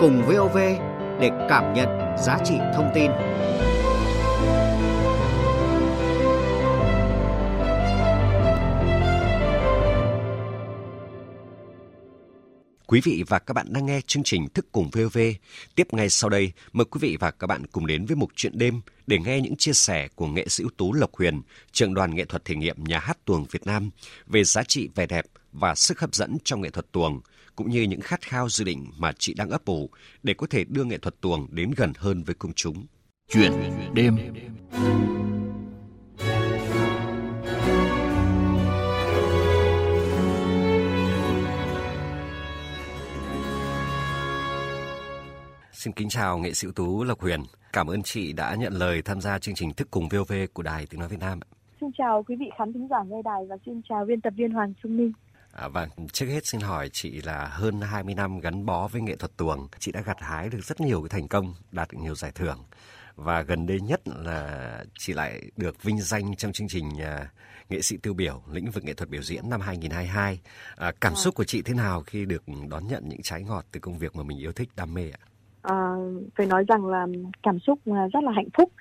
cùng VOV để cảm nhận giá trị thông tin. Quý vị và các bạn đang nghe chương trình Thức cùng VOV. Tiếp ngay sau đây, mời quý vị và các bạn cùng đến với một chuyện đêm để nghe những chia sẻ của nghệ sĩ ưu tú Lộc Huyền, trưởng đoàn nghệ thuật thể nghiệm nhà hát tuồng Việt Nam về giá trị vẻ đẹp và sức hấp dẫn trong nghệ thuật tuồng, cũng như những khát khao dự định mà chị đang ấp ủ để có thể đưa nghệ thuật tuồng đến gần hơn với công chúng. Chuyện đêm Xin kính chào nghệ sĩ ưu tú Lộc Huyền. Cảm ơn chị đã nhận lời tham gia chương trình Thức cùng VOV của Đài Tiếng Nói Việt Nam. Xin chào quý vị khán thính giả nghe đài và xin chào biên tập viên Hoàng Xuân Minh. À, vâng, trước hết xin hỏi chị là hơn 20 năm gắn bó với nghệ thuật tuồng, chị đã gặt hái được rất nhiều cái thành công, đạt được nhiều giải thưởng. Và gần đây nhất là chị lại được vinh danh trong chương trình uh, nghệ sĩ tiêu biểu lĩnh vực nghệ thuật biểu diễn năm 2022. À, cảm à. xúc của chị thế nào khi được đón nhận những trái ngọt từ công việc mà mình yêu thích, đam mê ạ? À, phải nói rằng là cảm xúc rất là hạnh phúc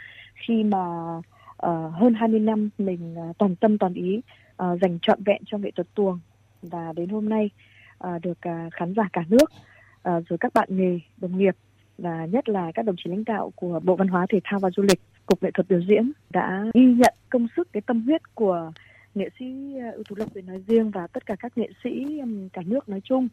khi mà uh, hơn 20 năm mình uh, toàn tâm toàn ý uh, dành trọn vẹn cho nghệ thuật tuồng và đến hôm nay à, được à, khán giả cả nước à, rồi các bạn nghề đồng nghiệp và nhất là các đồng chí lãnh đạo của Bộ Văn hóa Thể thao và Du lịch, Cục Nghệ thuật biểu diễn đã ghi nhận công sức cái tâm huyết của nghệ sĩ à, ưu tú Lộc Việt nói riêng và tất cả các nghệ sĩ cả nước nói chung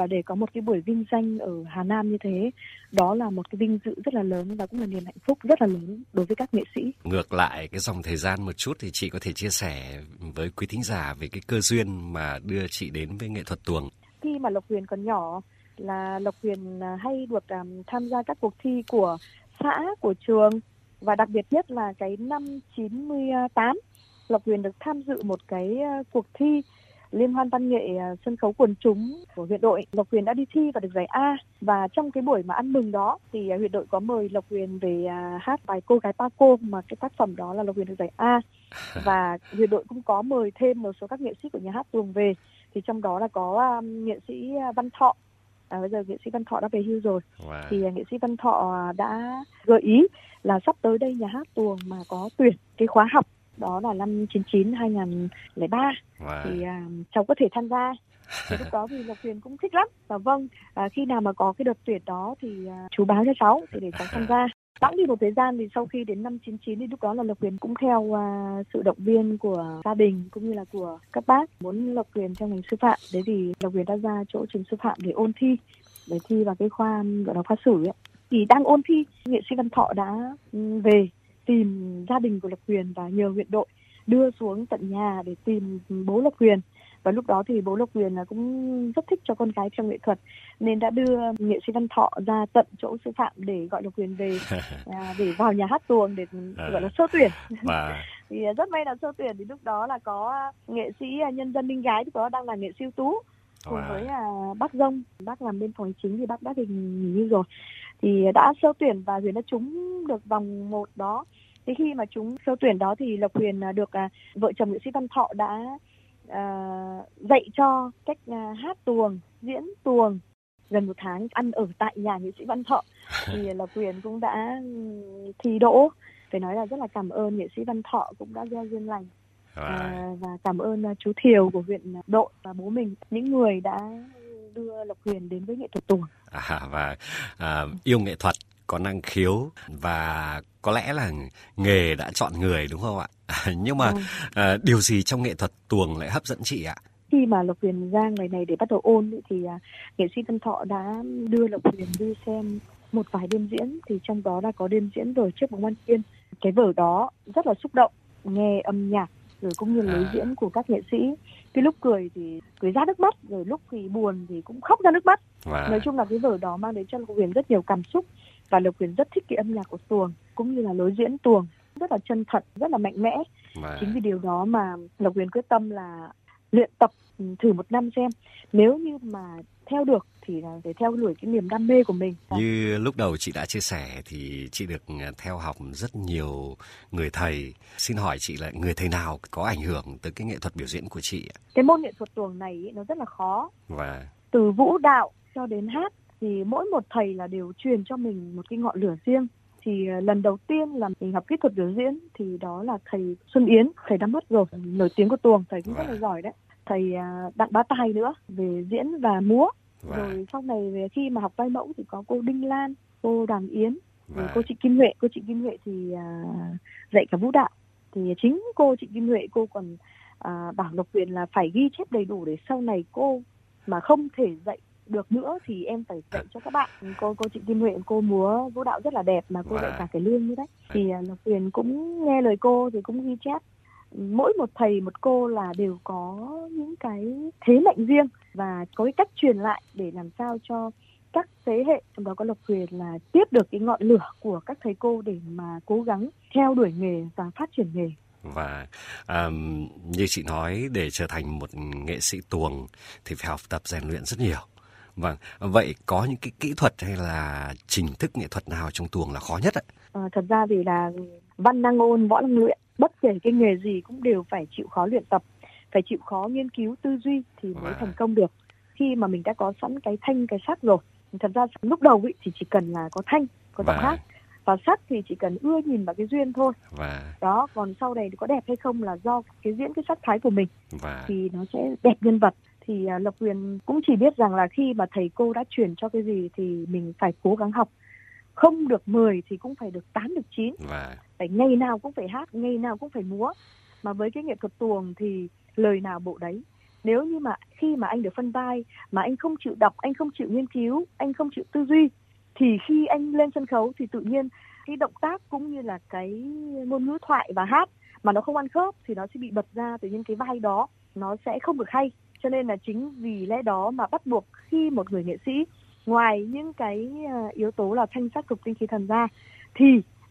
và để có một cái buổi vinh danh ở Hà Nam như thế đó là một cái vinh dự rất là lớn và cũng là niềm hạnh phúc rất là lớn đối với các nghệ sĩ. Ngược lại cái dòng thời gian một chút thì chị có thể chia sẻ với quý thính giả về cái cơ duyên mà đưa chị đến với nghệ thuật tuồng. Khi mà Lộc Huyền còn nhỏ là Lộc Huyền à, hay được um, tham gia các cuộc thi của xã, của trường và đặc biệt nhất là cái năm 98 Lộc Huyền được tham dự một cái uh, cuộc thi liên hoan văn nghệ à, sân khấu quần chúng của huyện đội Lộc Huyền đã đi thi và được giải A. Và trong cái buổi mà ăn mừng đó thì à, huyện đội có mời Lộc Huyền về à, hát bài cô gái Paco mà cái tác phẩm đó là Lộc Huyền được giải A. Và huyện đội cũng có mời thêm một số các nghệ sĩ của nhà hát tuồng về. Thì trong đó là có um, nghệ sĩ Văn Thọ. À, bây giờ nghệ sĩ Văn Thọ đã về hưu rồi. Wow. thì nghệ sĩ Văn Thọ đã gợi ý là sắp tới đây nhà hát tuồng mà có tuyển cái khóa học đó là năm 99 2003 wow. thì à, cháu có thể tham gia. Thì lúc đó thì Lộc Huyền cũng thích lắm. Và vâng à, khi nào mà có cái đợt tuyển đó thì à, chú báo cho cháu thì để cháu tham gia. Bẵng đi một thời gian thì sau khi đến năm 99 thì lúc đó là Lộc Huyền cũng theo uh, sự động viên của gia đình cũng như là của các bác. Muốn Lộc Huyền theo ngành sư phạm. Đấy thì Lộc Huyền đã ra chỗ trường sư phạm để ôn thi để thi vào cái khoa gọi là khoa sử ấy. thì đang ôn thi nghệ sĩ Văn Thọ đã về tìm gia đình của Lộc Huyền và nhờ huyện đội đưa xuống tận nhà để tìm bố Lộc Huyền và lúc đó thì bố Lộc Huyền là cũng rất thích cho con gái trong nghệ thuật nên đã đưa nghệ sĩ Văn Thọ ra tận chỗ sư phạm để gọi Lộc Huyền về à, để vào nhà hát tuồng để à. gọi là sơ tuyển à. thì rất may là sơ tuyển thì lúc đó là có nghệ sĩ nhân dân Minh Gái thì có đang là nghệ sĩ tú cùng wow. với à, bác Dông bác làm bên phòng chính thì bác đã thì nghỉ hưu rồi thì đã sơ tuyển và Huyền đã trúng được vòng một đó. Thế khi mà chúng sơ tuyển đó thì Lộc Huyền à, được à, vợ chồng nghệ sĩ Văn Thọ đã à, dạy cho cách hát tuồng diễn tuồng gần một tháng ăn ở tại nhà nghệ sĩ Văn Thọ. Thì Lộc Huyền cũng đã thi đỗ. Phải nói là rất là cảm ơn nghệ sĩ Văn Thọ cũng đã gieo duyên lành. À, và cảm ơn uh, chú Thiều của huyện Đội và bố mình những người đã đưa Lộc Huyền đến với nghệ thuật tuồng à, và à, yêu nghệ thuật có năng khiếu và có lẽ là nghề đã chọn người đúng không ạ? Nhưng mà ừ. à, điều gì trong nghệ thuật tuồng lại hấp dẫn chị ạ? Khi mà Lộc Huyền ra ngày này để bắt đầu ôn thì à, nghệ sĩ Tân Thọ đã đưa Lộc Huyền đi xem một vài đêm diễn thì trong đó là có đêm diễn rồi trước bóng ban tiên. Cái vở đó rất là xúc động, nghe âm nhạc rồi cũng như lối à. diễn của các nghệ sĩ cái lúc cười thì cười ra nước mắt rồi lúc thì buồn thì cũng khóc ra nước mắt wow. nói chung là cái vở đó mang đến cho Lộc Huyền rất nhiều cảm xúc và Lộc Huyền rất thích cái âm nhạc của tuồng cũng như là lối diễn tuồng rất là chân thật rất là mạnh mẽ wow. chính vì điều đó mà Lộc Huyền quyết tâm là luyện tập ừ, thử một năm xem nếu như mà theo được thì là để theo đuổi cái niềm đam mê của mình. Như lúc đầu chị đã chia sẻ thì chị được à, theo học rất nhiều người thầy. Xin hỏi chị là người thầy nào có ảnh hưởng tới cái nghệ thuật biểu diễn của chị? Cái môn nghệ thuật tuồng này nó rất là khó. Và từ vũ đạo cho đến hát thì mỗi một thầy là đều truyền cho mình một cái ngọn lửa riêng thì ờ, lần đầu tiên là mình học kỹ thuật biểu diễn thì đó là thầy Xuân Yến thầy đã mất rồi nổi tiếng của tuồng thầy cũng rất là giỏi đấy. Thầy à, đặng bá tài nữa về diễn và múa. Và, rồi sau này về khi mà học vai mẫu thì có cô Đinh Lan cô Đàm Yến và, cô chị Kim Huệ. Cô chị Kim Huệ thì à, dạy cả vũ đạo. Thì chính cô chị Kim Huệ cô còn à, bảo Lộc Huyền là phải ghi chép đầy đủ để sau này cô mà không thể dạy được nữa thì em phải dạy cho các bạn. Cô cô chị Kim Huệ cô múa vũ đạo rất là đẹp mà cô dạy Wow. cả cái lương như đấy thì à, Lộc Huyền cũng nghe lời cô thì cũng ghi chép. Mỗi một thầy một cô là đều có những cái thế mạnh riêng và có cái cách truyền lại để làm sao cho các thế hệ trong đó có Lộc Huyền là tiếp được cái ngọn lửa của các thầy cô để mà cố gắng theo đuổi nghề và phát triển nghề. Và um, như chị nói để trở thành một nghệ sĩ tuồng thì phải học tập rèn luyện rất nhiều. Vâng, vậy có những cái kỹ thuật hay là trình thức nghệ thuật nào trong tuồng là khó nhất ạ? À, thật ra thì là văn năng ôn võ năng luyện bất kể cái nghề gì cũng đều phải chịu khó luyện tập phải chịu khó nghiên cứu tư duy thì mới Wow. thành công được khi mà mình đã có sẵn cái thanh cái sắc rồi thật ra lúc đầu ý, thì chỉ cần là có thanh có giọng hát và sắc thì chỉ cần ưa nhìn vào cái duyên thôi và, đó còn sau này có đẹp hay không là do cái diễn cái sắc thái của mình và, thì nó sẽ đẹp nhân vật thì à, Lộc Huyền cũng chỉ biết rằng là khi mà thầy cô đã truyền cho cái gì thì mình phải cố gắng học. Không được 10 thì cũng phải được 8 được 9 và, phải ngày nào cũng phải hát ngày nào cũng phải múa. Mà với cái nghệ thuật tuồng thì lời nào bộ đấy. Nếu như mà khi mà anh được phân vai mà anh không chịu đọc anh không chịu nghiên cứu anh không chịu tư duy thì khi anh lên sân khấu thì tự nhiên cái động tác cũng như là cái ngôn ngữ thoại và hát mà nó không ăn khớp thì nó sẽ bị bật ra tự nhiên cái vai đó nó sẽ không được hay cho nên là chính vì lẽ đó mà bắt buộc khi một người nghệ sĩ ngoài những cái ờ, yếu tố là thanh sắc cực tinh khí thần ra thì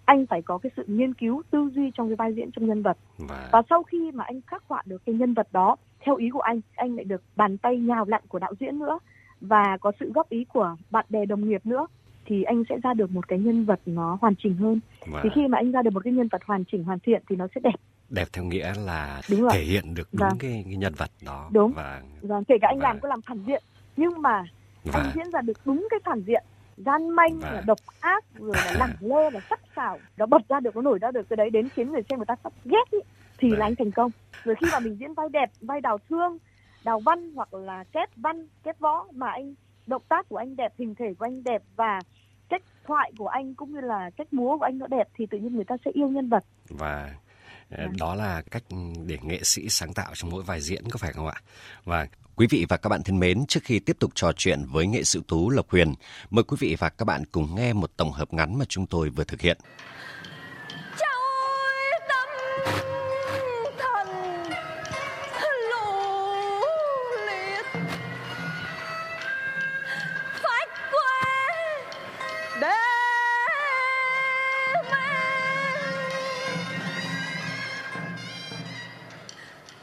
anh phải có cái sự nghiên cứu tư duy trong cái vai diễn trong nhân vật. Và, và sau khi mà anh khắc họa được cái nhân vật đó theo ý của anh anh lại được bàn tay nhào lặn của đạo diễn nữa và có sự góp ý của bạn bè đồng nghiệp nữa thì anh sẽ ra được một cái nhân vật nó hoàn chỉnh hơn. Thì khi mà anh ra được một cái nhân vật hoàn chỉnh hoàn thiện thì nó sẽ đẹp đẹp theo nghĩa là Đúng rồi. thể hiện được đúng Vâng. cái, cái nhân vật đó. Đúng. Và, và kể cả anh Và- làm có làm phản diện nhưng mà anh và, diễn ra được đúng cái phản diện gian manh Và- là độc ác rồi là lẳng lơ là sắc sảo nó bật ra được nó nổi ra được cái đấy đến khiến người xem người ta sắp ghét ý, thì Và- là anh thành công rồi khi mà mình diễn vai đẹp vai đào thương đào văn hoặc là kết văn kết võ mà anh động tác của anh đẹp hình thể của anh đẹp và cách thoại của anh cũng như là cách múa của anh nó đẹp thì tự nhiên người ta sẽ yêu nhân vật và Vâng. Đó là cách để nghệ sĩ sáng tạo trong mỗi vai diễn có phải không ạ? Và quý vị và các bạn thân mến, trước khi tiếp tục trò chuyện với nghệ sĩ tú Lộc Huyền, mời quý vị và các bạn cùng nghe một tổng hợp ngắn mà chúng tôi vừa thực hiện. thần lũ liệt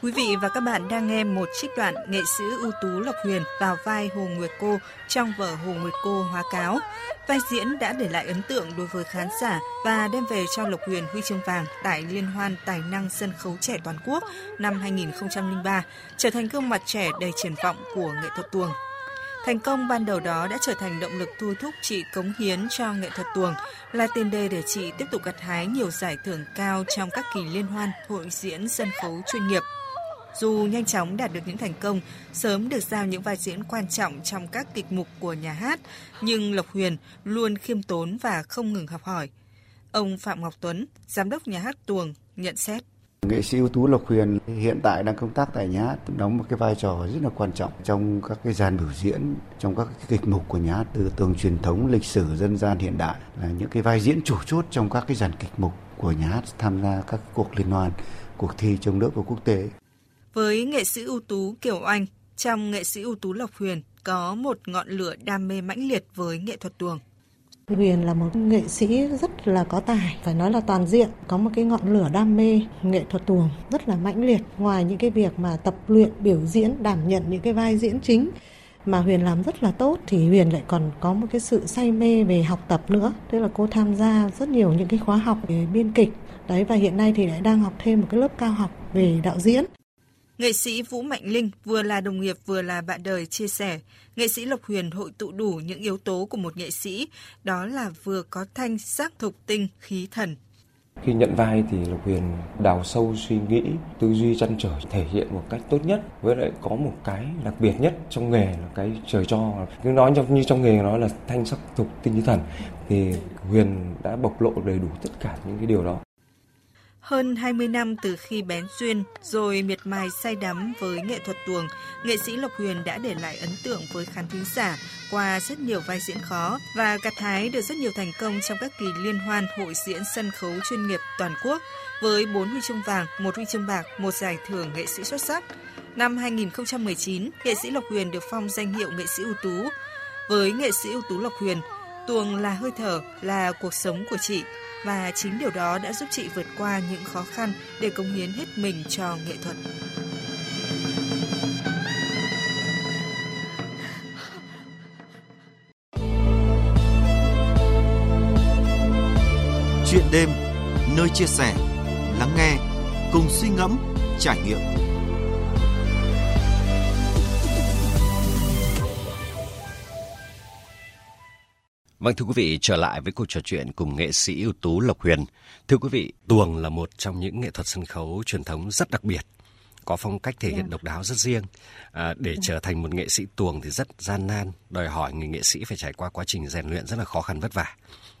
Quý vị và các bạn đang nghe một trích đoạn nghệ sĩ ưu tú Lộc Huyền vào vai Hồ Nguyệt Cô trong vở Hồ Nguyệt Cô Hóa Cáo. Vai diễn đã để lại ấn tượng đối với khán giả và đem về cho Lộc Huyền huy chương vàng tại Liên hoan Tài năng sân khấu trẻ toàn quốc năm 2003, trở thành gương mặt trẻ đầy triển vọng của nghệ thuật tuồng. Thành công ban đầu đó đã trở thành động lực thôi thúc chị cống hiến cho nghệ thuật tuồng, là tiền đề để chị tiếp tục gặt hái nhiều giải thưởng cao trong các kỳ liên hoan, hội diễn sân khấu chuyên nghiệp. Dù nhanh chóng đạt được những thành công, sớm được giao những vai diễn quan trọng trong các kịch mục của nhà hát, nhưng Lộc Huyền luôn khiêm tốn và không ngừng học hỏi. Ông Phạm Ngọc Tuấn, giám đốc nhà hát tuồng, nhận xét. Nghệ sĩ ưu tú Lộc Huyền hiện tại đang công tác tại nhà hát đóng một cái vai trò rất là quan trọng trong các cái dàn biểu diễn, trong các cái kịch mục của nhà hát từ tường truyền thống, lịch sử, dân gian hiện đại là những cái vai diễn chủ chốt trong các cái dàn kịch mục của nhà hát tham gia các cuộc liên hoan, cuộc thi trong nước và quốc tế. Với nghệ sĩ ưu tú Kiều Anh, trong nghệ sĩ ưu tú Lộc Huyền có một ngọn lửa đam mê mãnh liệt với nghệ thuật tuồng. Huyền là một nghệ sĩ rất là có tài, phải nói là toàn diện, có một cái ngọn lửa đam mê nghệ thuật tuồng rất là mãnh liệt. Ngoài những cái việc mà tập luyện, biểu diễn, đảm nhận những cái vai diễn chính mà Huyền làm rất là tốt thì Huyền lại còn có một cái sự say mê về học tập nữa. Tức là cô tham gia rất nhiều những cái khóa học về biên kịch. Đấy và hiện nay thì lại đang học thêm một cái lớp cao học về đạo diễn. Nghệ sĩ Vũ Mạnh Linh vừa là đồng nghiệp vừa là bạn đời chia sẻ, nghệ sĩ Lộc Huyền hội tụ đủ những yếu tố của một nghệ sĩ, đó là vừa có thanh sắc thục tinh khí thần. Khi nhận vai thì Lộc Huyền đào sâu suy nghĩ, tư duy chăn trở thể hiện một cách tốt nhất với lại có một cái đặc biệt nhất trong nghề là cái trời cho. Cứ nói trong như trong nghề nói là thanh sắc thục tinh khí thần thì Huyền đã bộc lộ đầy đủ tất cả những cái điều đó. Hơn 20 năm từ khi bén duyên rồi miệt mài say đắm với nghệ thuật tuồng, nghệ sĩ Lộc Huyền đã để lại ấn tượng với khán thính giả qua rất nhiều vai diễn khó và gặt hái được rất nhiều thành công trong các kỳ liên hoan hội diễn sân khấu chuyên nghiệp toàn quốc với 4 huy chương vàng, một huy chương bạc, một giải thưởng nghệ sĩ xuất sắc. Năm 2019, nghệ sĩ Lộc Huyền được phong danh hiệu nghệ sĩ ưu tú. Với nghệ sĩ ưu tú Lộc Huyền, tuồng là hơi thở, là cuộc sống của chị và chính điều đó đã giúp chị vượt qua những khó khăn để cống hiến hết mình cho nghệ thuật. Chuyện đêm, nơi chia sẻ, lắng nghe, cùng suy ngẫm, trải nghiệm. Vâng thưa quý vị, trở lại với cuộc trò chuyện cùng nghệ sĩ ưu tú Lộc Huyền. Thưa quý vị, tuồng là một trong những nghệ thuật sân khấu truyền thống rất đặc biệt, có phong cách thể hiện độc đáo rất riêng. À, để trở thành một nghệ sĩ tuồng thì rất gian nan, đòi hỏi người nghệ sĩ phải trải qua quá trình rèn luyện rất là khó khăn vất vả.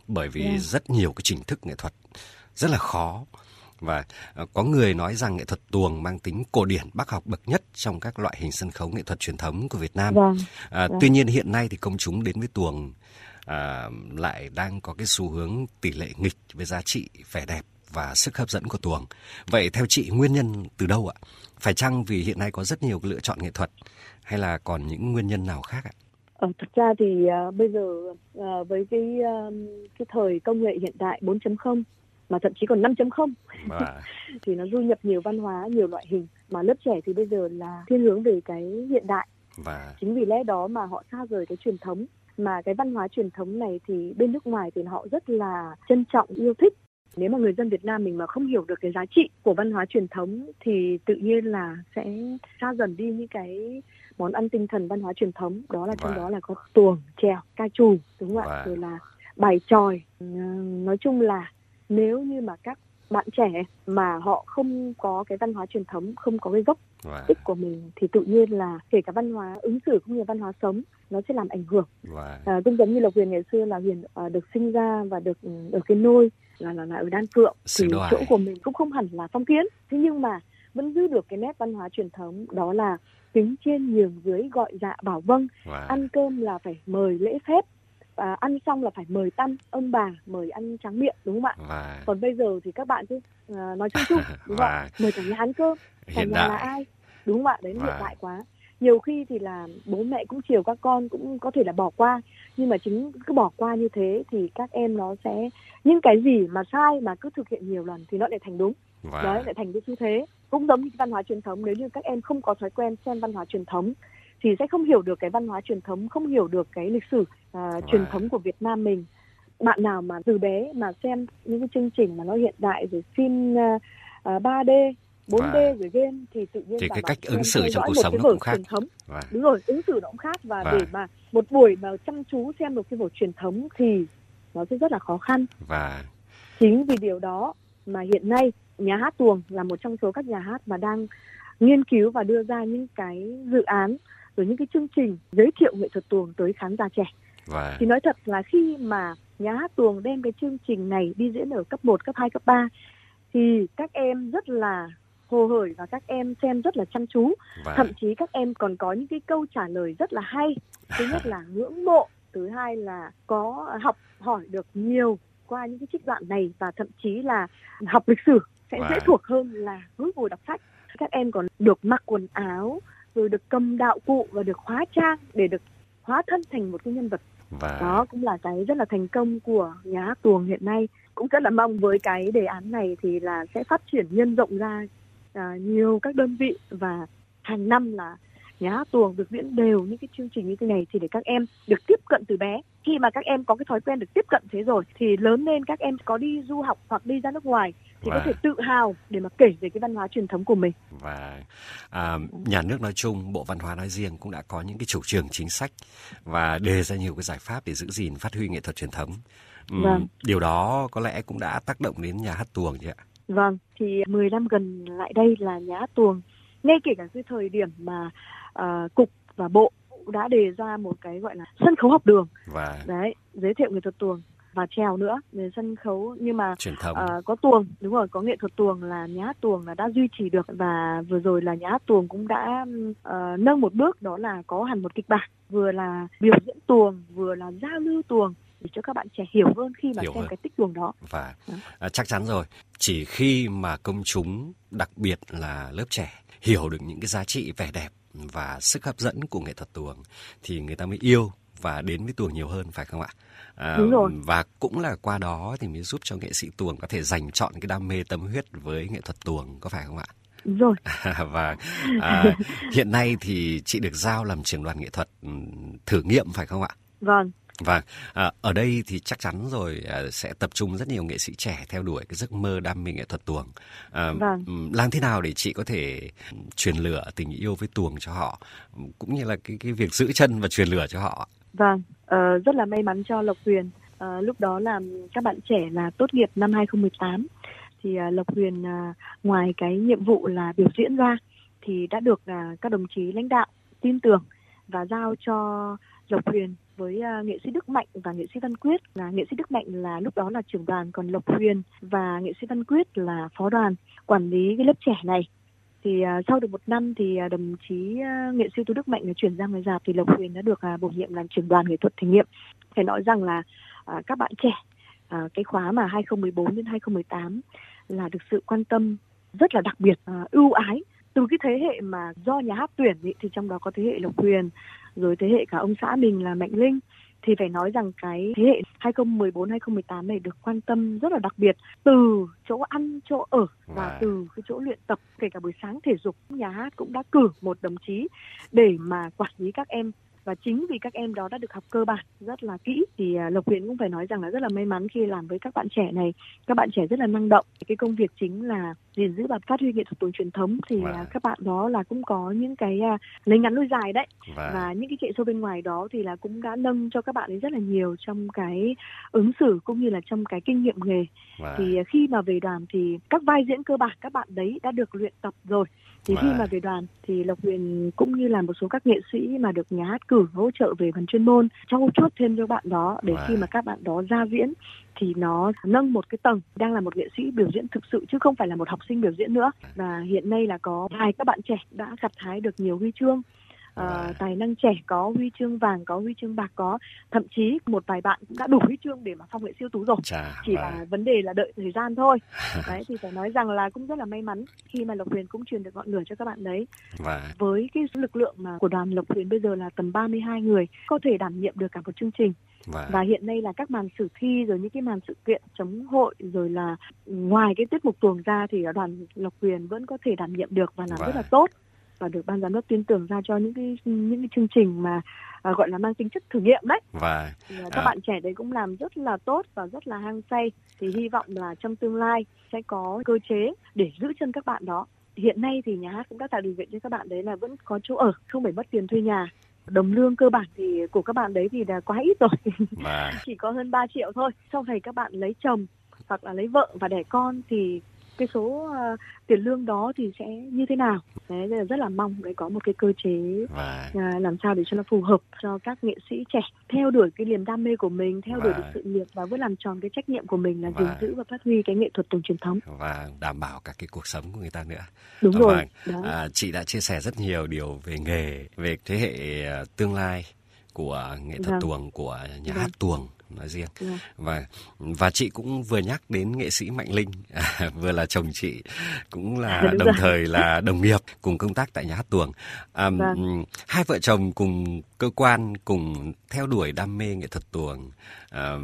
Bởi vì rất nhiều cái trình thức nghệ thuật rất là khó và à, có người nói rằng nghệ thuật tuồng mang tính cổ điển bác học bậc nhất trong các loại hình sân khấu nghệ thuật truyền thống của Việt Nam. Vâng. À, tuy nhiên hiện nay thì công chúng đến với tuồng à, lại đang có cái xu hướng tỷ lệ nghịch với giá trị vẻ đẹp và sức hấp dẫn của tuồng. Vậy theo chị nguyên nhân từ đâu ạ? Phải chăng vì hiện nay có rất nhiều lựa chọn nghệ thuật hay là còn những nguyên nhân nào khác ạ? Ờ, thực ra thì uh, bây giờ uh, với cái uh, cái thời công nghệ hiện đại 4.0 mà thậm chí còn 5.0 Và thì nó du nhập nhiều văn hóa, nhiều loại hình mà lớp trẻ thì bây giờ là thiên hướng về cái hiện đại. và Chính vì lẽ đó mà họ xa rời cái truyền thống mà cái văn hóa truyền thống này thì bên nước ngoài thì họ rất là trân trọng yêu thích nếu mà người dân Việt Nam mình mà không hiểu được cái giá trị của văn hóa truyền thống thì tự nhiên là sẽ xa dần đi những cái món ăn tinh thần văn hóa truyền thống đó là trong Vâng. đó là có tuồng trèo ca trù đúng không ạ Vâng. rồi là bài tròi Ừ, nói chung là nếu như mà các bạn trẻ mà họ không có cái văn hóa truyền thống không có cái gốc và tích của mình thì tự nhiên là kể cả văn hóa ứng xử cũng như văn hóa sống nó sẽ làm ảnh hưởng. Và à, cũng giống như là huyền ngày xưa là huyền à, được sinh ra và được ừ, ở cái nôi là là, là ở đan phượng Xứ thì đoài. chỗ của mình cũng không hẳn là phong kiến. Thế nhưng mà vẫn giữ được cái nét văn hóa truyền thống đó là kính trên nhường dưới gọi dạ bảo vâng. Và ăn cơm là phải mời lễ phép và ăn xong là phải mời tăm ông bà mời ăn tráng miệng đúng không ạ? Và còn bây giờ thì các bạn cứ à, nói chung chung đúng không ạ? Và mời cả nhà ăn cơm cả hiện nhà là ai? Đúng không ạ? Đấy là hiện Vâng. đại quá. Nhiều khi thì là bố mẹ cũng chiều các con cũng có thể là bỏ qua nhưng mà chính cứ bỏ qua như thế thì các em nó sẽ những cái gì mà sai mà cứ thực hiện nhiều lần thì nó lại thành đúng. Và đấy lại thành cái xu thế. Cũng giống như văn hóa truyền thống nếu như các em không có thói quen xem văn hóa truyền thống thì sẽ không hiểu được cái văn hóa truyền thống không hiểu được cái lịch sử à, truyền thống của Việt Nam mình bạn nào mà từ bé mà xem những cái chương trình mà nó hiện đại rồi phim uh, 3D 4D Vâng. rồi game thì tự nhiên Thì cái cách ứng xử trong cuộc sống nó cũng khác. thống và đúng rồi ứng xử nó cũng khác và Vâng. để mà một buổi mà chăm chú xem một cái vở truyền thống thì nó sẽ rất là khó khăn và chính vì điều đó mà hiện nay nhà hát tuồng là một trong số các nhà hát mà đang nghiên cứu và đưa ra những cái dự án rồi những cái chương trình giới thiệu nghệ thuật tuồng tới khán giả trẻ. Và thì nói thật là khi mà nhà hát tuồng đem cái chương trình này đi diễn ở cấp 1, cấp 2, cấp 3 thì các em rất là hồ hởi và các em xem rất là chăm chú. Và thậm chí các em còn có những cái câu trả lời rất là hay. Thứ nhất là ngưỡng mộ thứ hai là có học hỏi được nhiều qua những cái trích đoạn này và thậm chí là học lịch sử sẽ dễ Wow. thuộc hơn là cứ ngồi đọc sách. Các em còn được mặc quần áo rồi được cầm đạo cụ và được hóa trang để được hóa thân thành một cái nhân vật. Và đó cũng là cái rất là thành công của nhà hát tuồng hiện nay. Cũng rất là mong với cái đề án này thì là sẽ phát triển nhân rộng ra à, nhiều các đơn vị và hàng năm là nhà hát tuồng được diễn đều những cái chương trình như thế này thì để các em được tiếp cận từ bé. Khi mà các em có cái thói quen được tiếp cận thế rồi thì lớn lên các em có đi du học hoặc đi ra nước ngoài thì Và- có thể tự hào để mà kể về cái văn hóa truyền thống của mình và à, nhà nước nói chung, Bộ Văn hóa nói riêng cũng đã có những cái chủ trương chính sách và đề ra nhiều cái giải pháp để giữ gìn phát huy nghệ thuật truyền thống. Ừm, Vâng. Điều đó có lẽ cũng đã tác động đến nhà hát tuồng chứ ạ. Vâng, thì 10 năm gần lại đây là nhà hát tuồng, ngay kể cả cái thời điểm mà ờ, cục và bộ đã đề ra một cái gọi là sân khấu học đường, Và đấy, giới thiệu nghệ thuật tuồng và trèo nữa về sân khấu. Nhưng mà truyền thống. ờ, có tuồng đúng rồi có nghệ thuật tuồng là nhà hát tuồng là đã duy trì được và vừa rồi là nhà hát tuồng cũng đã ờ, nâng một bước đó là có hẳn một kịch bản. Vừa là biểu diễn tuồng vừa là giao lưu tuồng để cho các bạn trẻ hiểu hơn khi mà Hiểu xem hơn. cái tích tuồng đó. Và à, chắc chắn rồi chỉ khi mà công chúng đặc biệt là lớp trẻ hiểu được những cái giá trị vẻ đẹp và sức hấp dẫn của nghệ thuật tuồng thì người ta mới yêu và đến với tuồng nhiều hơn phải không ạ? À, Đúng rồi. Và cũng là qua đó thì mới giúp cho nghệ sĩ tuồng có thể dành chọn cái đam mê tâm huyết với nghệ thuật tuồng có phải không ạ? đúng rồi và à, hiện nay thì chị được giao làm trưởng đoàn nghệ thuật ừm, thử nghiệm phải không ạ? vâng Và à, ở đây thì chắc chắn rồi à, sẽ tập trung rất nhiều nghệ sĩ trẻ theo đuổi cái giấc mơ đam mê nghệ thuật tuồng. À, Vâng. ừm, làm thế nào để chị có thể truyền lửa tình yêu với tuồng cho họ cũng như là cái cái việc giữ chân và truyền lửa cho họ. Vâng, uh, rất là may mắn cho Lộc Huyền. Uh, lúc đó là các bạn trẻ là tốt nghiệp năm 2018 thì uh, Lộc Huyền uh, ngoài cái nhiệm vụ là biểu diễn ra thì đã được uh, các đồng chí lãnh đạo tin tưởng và giao cho Lộc Huyền với uh, nghệ sĩ Đức Mạnh và nghệ sĩ Văn Quyết. Là nghệ sĩ Đức Mạnh là lúc đó là trưởng đoàn còn Lộc Huyền và nghệ sĩ Văn Quyết là phó đoàn quản lý cái lớp trẻ này thì uh, sau được một năm thì uh, đồng chí uh, nghệ sĩ Tú Đức Mạnh chuyển ra ngoài dạp thì Lộc Huyền đã được uh, bổ nhiệm làm trưởng đoàn nghệ thuật thử nghiệm. Phải nói rằng là uh, các bạn trẻ uh, cái khóa mà 2014 đến 2018 là được sự quan tâm rất là đặc biệt uh, ưu ái từ cái thế hệ mà do nhà hát tuyển ý, thì trong đó có thế hệ Lộc Huyền rồi thế hệ cả ông xã mình là Mạnh Linh thì phải nói rằng cái thế hệ 2014 2018 này được quan tâm rất là đặc biệt từ chỗ ăn chỗ ở và Và- từ cái chỗ luyện tập. Kể cả buổi sáng thể dục nhà hát cũng đã cử một đồng chí để mà quản lý các em và chính vì các em đó đã được học cơ bản rất là kỹ thì à, Lộc Huyền cũng phải nói rằng là rất là may mắn khi làm với các bạn trẻ này. Các bạn trẻ rất là năng động. Cái công việc chính là gìn giữ và phát huy nghệ thuật tuồng truyền thống. Thì Wow. à, các bạn đó là cũng có những cái à, lấy ngắn nuôi dài đấy. Và, và những cái chạy show bên ngoài đó thì là cũng đã nâng cho các bạn ấy rất là nhiều trong cái ứng xử cũng như là trong cái kinh nghiệm nghề. Và, thì khi mà về đoàn thì các vai diễn cơ bản các bạn đấy đã được luyện tập rồi thì khi Wow. mà về đoàn thì Lộc Huyền cũng như là một số các nghệ sĩ mà được nhà hát cử hỗ trợ về phần chuyên môn trau chuốt thêm cho bạn đó để khi mà các bạn đó ra diễn thì nó nâng một cái tầng đang là một nghệ sĩ biểu diễn thực sự chứ không phải là một học sinh biểu diễn nữa. Và hiện nay là có vài các bạn trẻ đã gặt hái được nhiều huy chương Wow. tài năng trẻ có huy chương vàng có huy chương bạc có. Thậm chí một vài bạn cũng đã đủ huy chương để mà phong nghệ siêu tú rồi. Chà, chỉ và, là vấn đề là đợi thời gian thôi. Đấy thì phải nói rằng là cũng rất là may mắn khi mà Lộc Huyền cũng truyền được ngọn lửa cho các bạn đấy. Và, với cái lực lượng mà của đoàn Lộc Huyền bây giờ là tầm 32 người có thể đảm nhiệm được cả một chương trình. Và, và hiện nay là các màn sử thi rồi những cái màn sự kiện chống hội rồi là ngoài cái tiết mục tuồng ra thì đoàn Lộc Huyền vẫn có thể đảm nhiệm được và làm Vâng. rất là tốt và được ban giám đốc tin tưởng ra cho những cái những cái chương trình mà à, gọi là mang tính chất thử nghiệm đấy. Và, thì à, các À. bạn trẻ đấy cũng làm rất là tốt và rất là hăng say. Thì hy vọng là trong tương lai sẽ có cơ chế để giữ chân các bạn đó. Hiện nay thì nhà hát cũng đã tạo điều kiện cho các bạn đấy là vẫn có chỗ ở không phải mất tiền thuê nhà. Đồng lương cơ bản thì của các bạn đấy thì là quá ít rồi. Và, chỉ có hơn 3 triệu thôi. Sau này các bạn lấy chồng hoặc là lấy vợ và đẻ con thì cái số ờ, tiền lương đó thì sẽ như thế nào đấy là rất là mong để có một cái cơ chế à, làm sao để cho nó phù hợp cho các nghệ sĩ trẻ theo đuổi cái niềm đam mê của mình theo đuổi được sự nghiệp và vẫn làm tròn cái trách nhiệm của mình là Và- gìn giữ và phát huy cái nghệ thuật tuồng truyền thống và đảm bảo cả cái cuộc sống của người ta nữa. đúng À, rồi vâng. đó. À, chị đã chia sẻ rất nhiều điều về nghề, về thế hệ à, tương lai của nghệ thuật Vâng. tuồng, của nhà Vâng. hát tuồng nói riêng. Vâng. Và và chị cũng vừa nhắc đến nghệ sĩ Mạnh Linh, à, vừa là chồng chị, cũng là Đúng đồng rồi. thời là đồng nghiệp cùng công tác tại nhà hát tuồng. À, Vâng. Hai vợ chồng cùng cơ quan cùng theo đuổi đam mê nghệ thuật tuồng à,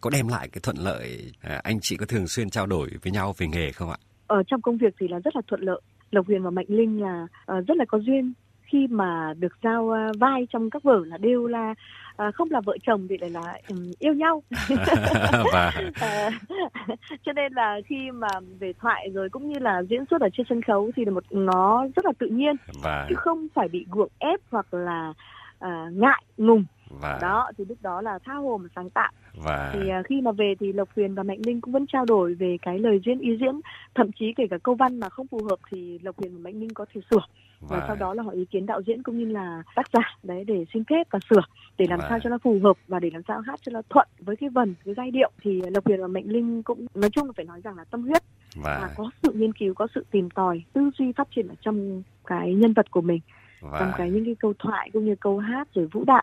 có đem lại cái thuận lợi. À, anh chị có thường xuyên trao đổi với nhau về nghề không ạ? ở trong công việc thì là rất là thuận lợi Lộc Huyền và Mạnh Linh là ờ, rất là có duyên khi mà được giao à, vai trong các vở là đều là à, không là vợ chồng thì lại là um, yêu nhau. Và À, cho nên là khi mà về thoại rồi cũng như là diễn xuất ở trên sân khấu thì là một nó rất là tự nhiên và chứ không phải bị gượng ép hoặc là à, ngại ngùng. Và đó thì lúc đó là tha hồ mà sáng tạo. Và thì à, khi mà về thì Lộc Huyền và Mạnh Linh cũng vẫn trao đổi về cái lời diễn ý diễn. Thậm chí kể cả câu văn mà không phù hợp thì Lộc Huyền và Mạnh Linh có thể sửa và sau đó là hỏi ý kiến đạo diễn cũng như là tác giả đấy để xin phép và sửa để làm Vâng. sao cho nó phù hợp và để làm sao hát cho nó thuận với cái vần cái giai điệu. Thì Lộc Huyền và Mạnh Linh cũng nói chung là phải nói rằng là tâm huyết và và có sự nghiên cứu có sự tìm tòi tư duy phát triển ở trong cái nhân vật của mình trong và cái những cái câu thoại cũng như câu hát rồi vũ đạo.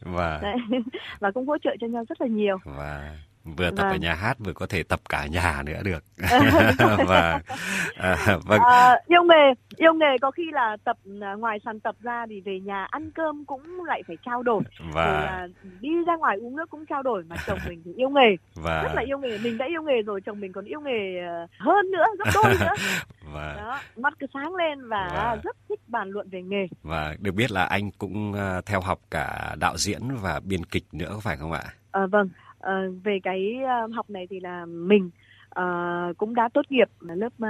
Và và cũng hỗ trợ cho nhau rất là nhiều. Và vừa tập ở Vâng. nhà hát vừa có thể tập cả nhà nữa được và à, vâng À, yêu nghề yêu nghề có khi là tập à, ngoài sàn tập ra thì về nhà ăn cơm cũng lại phải trao đổi rồi và là đi ra ngoài uống nước cũng trao đổi mà chồng mình thì yêu nghề và rất là yêu nghề mình đã yêu nghề rồi chồng mình còn yêu nghề ờ, hơn nữa gấp đôi nữa và đó mắt cứ sáng lên và Vâng. rất thích bàn luận về nghề và được biết là anh cũng à, theo học cả đạo diễn và biên kịch nữa có phải không ạ? Ờ, vâng Ờ, về cái ờ, học này thì là mình ờ, cũng đã tốt nghiệp lớp ờ,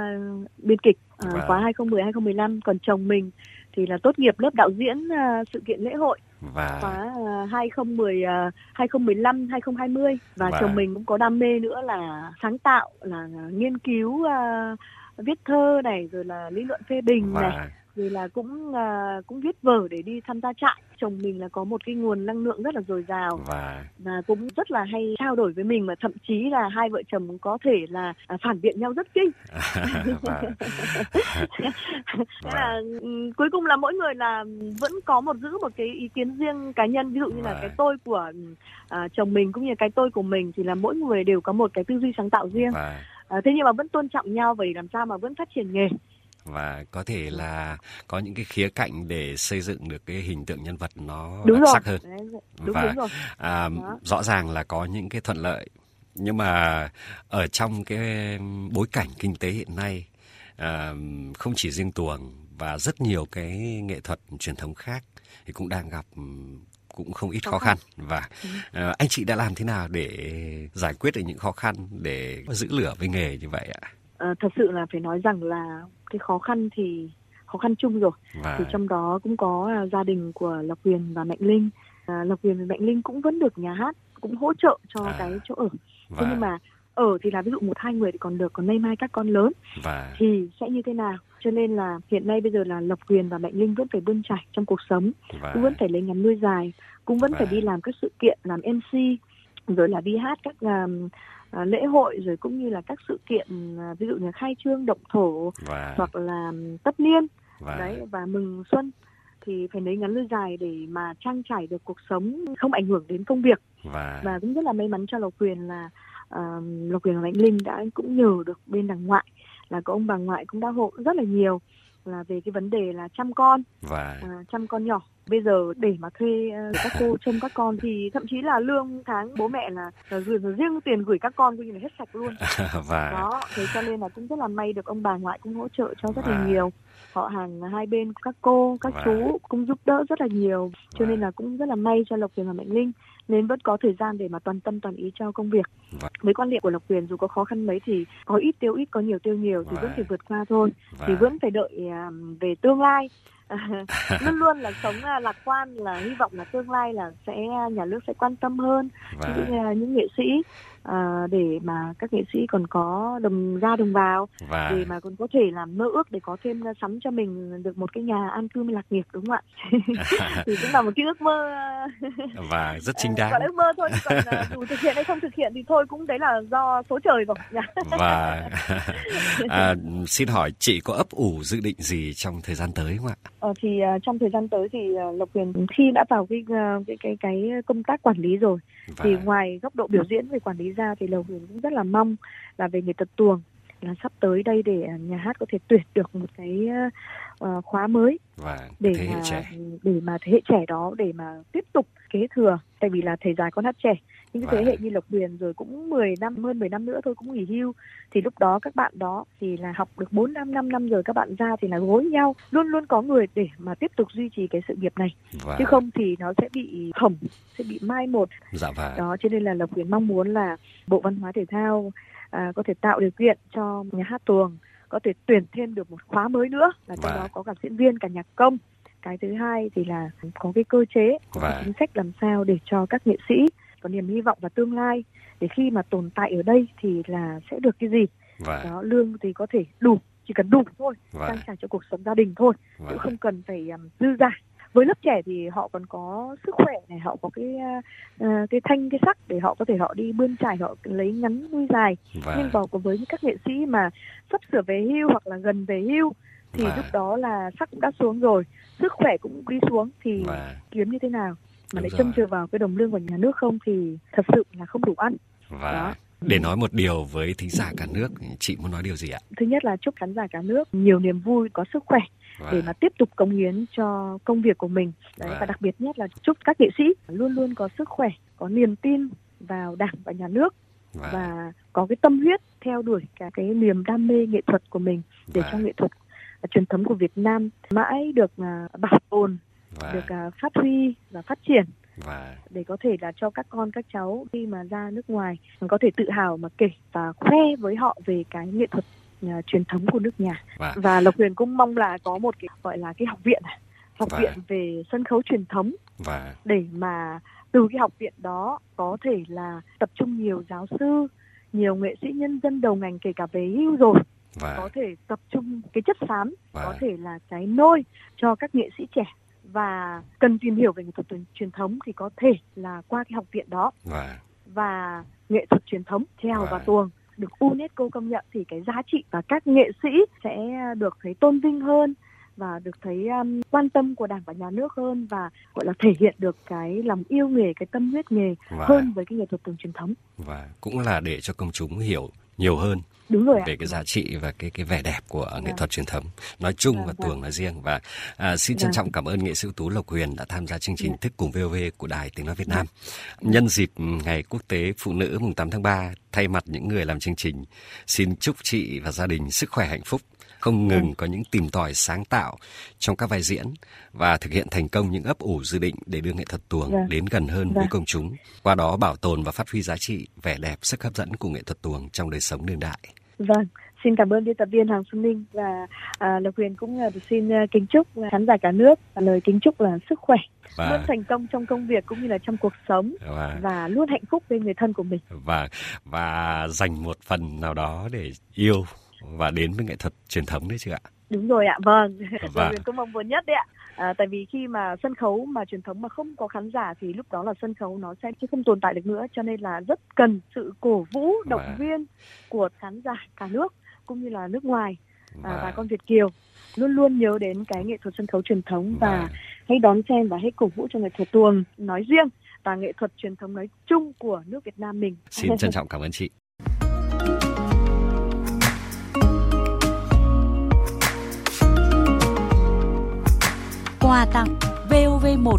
biên kịch ờ, Vâng. khóa 2010 2015 còn chồng mình thì là tốt nghiệp lớp đạo diễn ờ, sự kiện lễ hội Và khóa ờ, 2010 ờ, 2015 2020 và Vâng. chồng mình cũng có đam mê nữa là sáng tạo là nghiên cứu ờ, viết thơ này rồi là lý luận phê bình này và rồi là cũng ờ, cũng viết vở để đi tham gia trại chồng mình là có một cái nguồn năng lượng rất là dồi dào. Và và cũng rất là hay trao đổi với mình mà thậm chí là hai vợ chồng có thể là à, phản biện nhau rất kinh. Và Thế là ừm, cuối cùng là mỗi người là vẫn có một giữ một cái ý kiến riêng cá nhân. Ví dụ như là Vâng. cái tôi của à, chồng mình cũng như cái tôi của mình thì là mỗi người đều có một cái tư duy sáng tạo riêng. Và à, thế nhưng mà vẫn tôn trọng nhau và để làm sao mà vẫn phát triển nghề và có thể là có những cái khía cạnh để xây dựng được cái hình tượng nhân vật nó đúng đặc rồi sắc hơn. Đúng Và đúng rồi À, Đó. rõ ràng là có những cái thuận lợi nhưng mà ở trong cái bối cảnh kinh tế hiện nay à, không chỉ riêng tuồng và rất nhiều cái nghệ thuật truyền thống khác thì cũng đang gặp cũng không ít Khó khăn. và à, anh chị đã làm thế nào để giải quyết được những khó khăn để giữ lửa với nghề như vậy ạ? à, thật sự là phải nói rằng là cái khó khăn thì khó khăn chung rồi. Và thì trong đó cũng có à, gia đình của Lộc Huyền và Mạnh Linh. À, Lộc Huyền và Mạnh Linh cũng vẫn được nhà hát cũng hỗ trợ cho À. cái chỗ ở. Và thế nhưng mà ở thì là ví dụ một hai người thì còn được còn nay mai các con lớn. Và thì sẽ như thế nào? Cho nên là hiện nay bây giờ là Lộc Huyền và Mạnh Linh vẫn phải bươn chải trong cuộc sống và cũng vẫn phải lấy ngắn nuôi dài cũng vẫn phải Và- đi làm các sự kiện làm MC rồi là đi hát các um, à, lễ hội rồi cũng như là các sự kiện à, ví dụ như khai trương động thổ và hoặc là tất niên. Và đấy và mừng xuân thì phải lấy ngắn nuôi dài để mà trang trải được cuộc sống không ảnh hưởng đến công việc. Và và cũng rất là may mắn cho Lộc Quyền là uh, Lộc Quyền và Mạnh Linh đã cũng nhờ được bên đằng ngoại là có ông bà ngoại cũng đã hộ rất là nhiều là về cái vấn đề là chăm con và à, chăm con nhỏ. Bây giờ để mà thuê ờ, các cô trông các con thì thậm chí là lương tháng bố mẹ là, là gửi riêng tiền gửi các con coi như là hết sạch luôn. Và đó thế cho nên là cũng rất là may được ông bà ngoại cũng hỗ trợ cho rất là Và- nhiều. Họ hàng hai bên các cô các Và- chú cũng giúp đỡ rất là nhiều. Cho Và- nên là cũng rất là may cho Lộc Huyền và Mạnh Linh nên vẫn có thời gian để mà toàn tâm toàn ý cho công việc. Và- với quan niệm của Lộc Huyền dù có khó khăn mấy thì có ít tiêu ít có nhiều tiêu nhiều thì Và- vẫn phải vượt qua thôi. Và thì vẫn phải đợi à, về tương lai. Luôn luôn là sống à, lạc quan là hy vọng là tương lai là sẽ nhà nước sẽ quan tâm hơn. Và như là những nghệ sĩ à, để mà các nghệ sĩ còn có đồng ra đồng vào và để mà còn có thể làm mơ ước để có thêm sắm cho mình được một cái nhà an cư lạc nghiệp đúng không ạ? Thì cũng là một cái ước mơ. Và rất chính à, đáng. là ước mơ thôi còn à, dù thực hiện hay không thực hiện thì thôi cũng đấy là do số trời rồi và à, xin hỏi chị có ấp ủ dự định gì trong thời gian tới không ạ? Ờ, thì à, trong thời gian tới thì Lộc Huyền khi đã vào cái cái cái cái công tác quản lý rồi Và thì ngoài góc độ biểu diễn về quản lý ra thì Lộc Huyền cũng rất là mong là về nghệ thuật tuồng là sắp tới đây để à, nhà hát có thể tuyển được một cái à, khóa mới và để thế hệ mà trẻ. để mà thế hệ trẻ đó để mà tiếp tục kế thừa. Tại vì là thầy dài con hát trẻ những cái thế Vâng. hệ như Lộc Huyền rồi cũng 10 năm hơn 10 năm nữa thôi cũng nghỉ hưu. Thì lúc đó các bạn đó thì là học được 4 năm 5 năm rồi các bạn ra thì là gối nhau luôn luôn có người để mà tiếp tục duy trì cái sự nghiệp này. Và, chứ không thì nó sẽ bị hỏng sẽ bị mai một. Dạ và đó cho nên là Lộc Huyền mong muốn là Bộ Văn hóa Thể thao à, có thể tạo điều kiện cho nhà hát tuồng có thể tuyển thêm được một khóa mới nữa. Và trong Vâng. đó có cả diễn viên cả nhạc công. Cái thứ hai thì là có cái cơ chế có cái Vâng. chính sách làm sao để cho các nghệ sĩ có niềm hy vọng vào tương lai. Để khi mà tồn tại ở đây thì là sẽ được cái gì? Và đó lương thì có thể đủ chỉ cần đủ thôi và trang trải cho cuộc sống gia đình thôi và cũng không cần phải um, dư giả. Với lớp trẻ thì họ còn có sức khỏe này họ có cái uh, cái thanh cái sắc để họ có thể họ đi bươn trải họ lấy ngắn nuôi dài. Nhưng và vào với những các nghệ sĩ mà sắp sửa về hưu hoặc là gần về hưu thì Và- lúc đó là sắc cũng đã xuống rồi sức khỏe cũng đi xuống thì và kiếm như thế nào mà lại trông chờ vào cái đồng lương của nhà nước không thì thật sự là không đủ ăn và Đó. để nói một điều với thính giả cả nước chị muốn nói điều gì ạ thứ nhất là chúc khán giả cả nước nhiều niềm vui có sức khỏe và để mà tiếp tục cống hiến cho công việc của mình Đấy, Vâng. và đặc biệt nhất là chúc các nghệ sĩ luôn luôn có sức khỏe có niềm tin vào đảng và nhà nước và và có cái tâm huyết theo đuổi cả cái niềm đam mê nghệ thuật của mình để và cho nghệ thuật à, truyền thống của Việt Nam mãi được à, bảo tồn và được à, phát huy và phát triển. Và để có thể là cho các con các cháu khi mà ra nước ngoài có thể tự hào mà kể và khoe với họ về cái nghệ thuật à, truyền thống của nước nhà. Và và Lộc Huyền cũng mong là có một cái gọi là cái học viện à, học Vâng. viện về sân khấu truyền thống. Và để mà từ cái học viện đó có thể là tập trung nhiều giáo sư nhiều nghệ sĩ nhân dân đầu ngành kể cả về hưu rồi và có thể tập trung cái chất xám Vâng. có thể là cái nôi cho các nghệ sĩ trẻ và cần tìm hiểu về nghệ thuật truyền- thống thì có thể là qua cái học viện đó và và nghệ thuật truyền thống trèo và Vâng. tuồng được UNESCO công nhận thì cái giá trị và các nghệ sĩ sẽ được thấy tôn vinh hơn và được thấy um, quan tâm của đảng và nhà nước hơn và gọi là thể hiện được cái lòng yêu nghề cái tâm huyết nghề và hơn với cái nghệ thuật tuồng truyền thống và cũng là để cho công chúng hiểu nhiều hơn đúng rồi ạ về cái giá trị và cái cái vẻ đẹp của nghệ Vâng. thuật truyền thống nói chung Vâng, và vâng. tuồng nói riêng và à, xin trân Vâng. trọng cảm ơn nghệ sĩ ưu tú Lộc Huyền đã tham gia chương trình Dạ. Thức cùng VOV của Đài Tiếng nói Việt Nam. Nhân dịp ngày Quốc tế Phụ nữ mùng 8 tháng 3, thay mặt những người làm chương trình, xin chúc chị và gia đình sức khỏe hạnh phúc, không ngừng có những tìm tòi sáng tạo trong các vai diễn và thực hiện thành công những ấp ủ dự định để đưa nghệ thuật tuồng Vâng. đến gần hơn với Vâng. công chúng, qua đó bảo tồn và phát huy giá trị, vẻ đẹp, sức hấp dẫn của nghệ thuật tuồng trong đời sống đương đại. Vâng, xin cảm ơn biên tập viên Hoàng Xuân Ninh và à, Lộc Huyền cũng à, được xin à, kính chúc khán giả cả nước và lời kính chúc là sức khỏe, luôn Và thành công trong công việc cũng như là trong cuộc sống và và luôn hạnh phúc bên người thân của mình. và và dành một phần nào đó để yêu và đến với nghệ thuật truyền thống đấy chứ ạ. Đúng rồi ạ, vâng. Lộc Vâng. Cũng mong muốn nhất đấy ạ. À, tại vì khi mà sân khấu mà truyền thống mà không có khán giả thì lúc đó là sân khấu nó sẽ không tồn tại được nữa cho nên là rất cần sự cổ vũ động Vâng. viên của khán giả cả nước cũng như là nước ngoài à, Và, bà con Việt kiều luôn luôn nhớ đến cái nghệ thuật sân khấu truyền thống và và, hãy đón xem và hãy cổ vũ cho nghệ thuật tuồng nói riêng và nghệ thuật truyền thống nói chung của nước Việt Nam mình. xin trân trọng cảm ơn chị. Quà tặng VOV1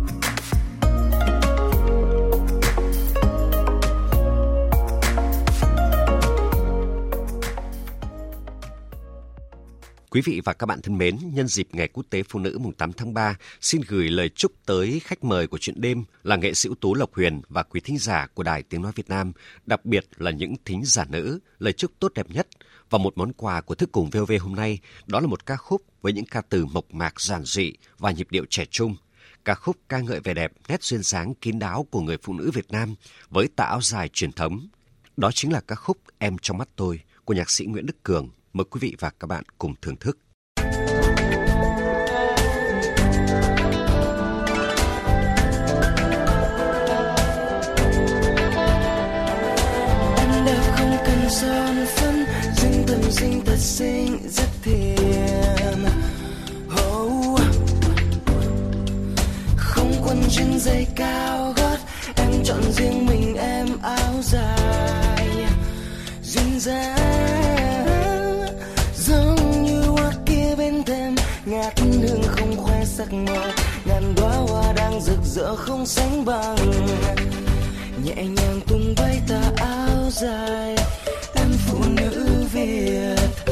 Quý vị và các bạn thân mến, nhân dịp Ngày Quốc tế Phụ nữ mùng 8 tháng 3, xin gửi lời chúc tới khách mời của chuyện đêm là nghệ sĩ ưu tú Lộc Huyền và quý thính giả của Đài Tiếng Nói Việt Nam, đặc biệt là những thính giả nữ, lời chúc tốt đẹp nhất. Và một món quà của Thức Cùng VOV hôm nay, đó là một ca khúc với những ca từ mộc mạc giản dị và nhịp điệu trẻ trung. Ca khúc ca ngợi vẻ đẹp, nét duyên dáng kín đáo của người phụ nữ Việt Nam với tà áo dài truyền thống. Đó chính là ca khúc Em trong mắt tôi của nhạc sĩ Nguyễn Đức Cường. Mời quý vị và các bạn cùng thưởng thức. sinh rất thiền oh. không quân jean dây cao gót, em chọn riêng mình em áo dài. Duyên dáng giống như hoa kia bên thềm, ngát hương không khoe sắc màu ngàn đóa hoa đang rực rỡ không sánh bằng. Nhẹ nhàng tung bay tà áo dài, em phụ nữ việt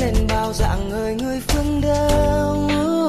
lên bao dạng người người phương đông.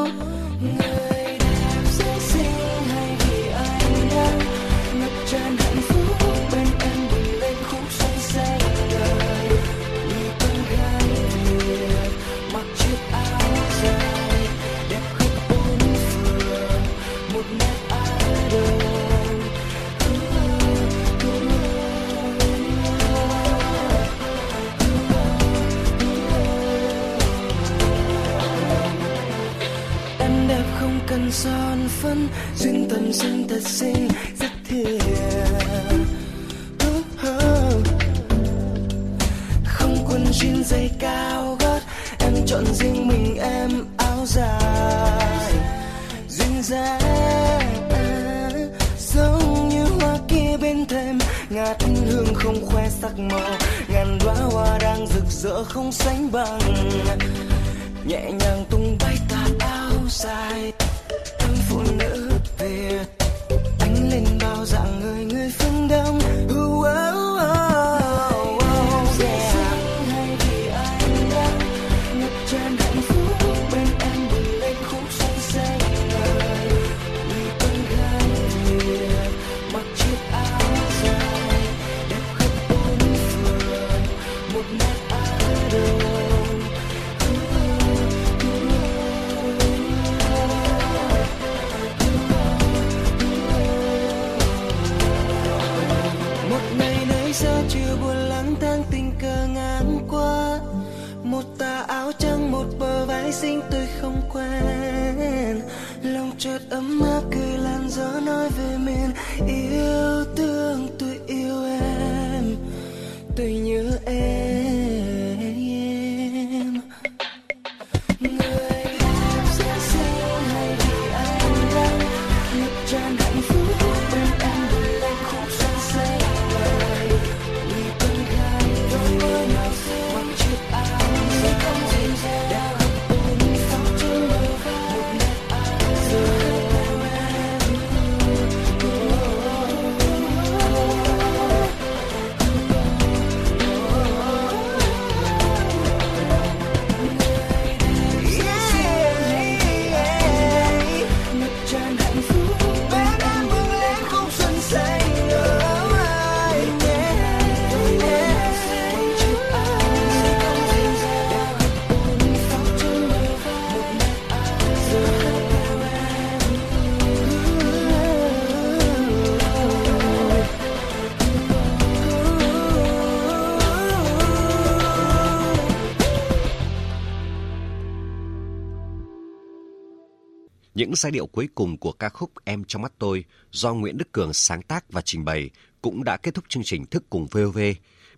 Những giai điệu cuối cùng của ca khúc Em trong mắt tôi do Nguyễn Đức Cường sáng tác và trình bày cũng đã kết thúc chương trình Thức cùng VOV.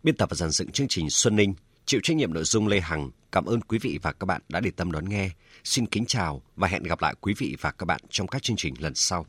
Biên tập và dàn dựng chương trình Xuân Ninh, chịu trách nhiệm nội dung Lê Hằng. Cảm ơn quý vị và các bạn đã để tâm đón nghe. Xin kính chào và hẹn gặp lại quý vị và các bạn trong các chương trình lần sau.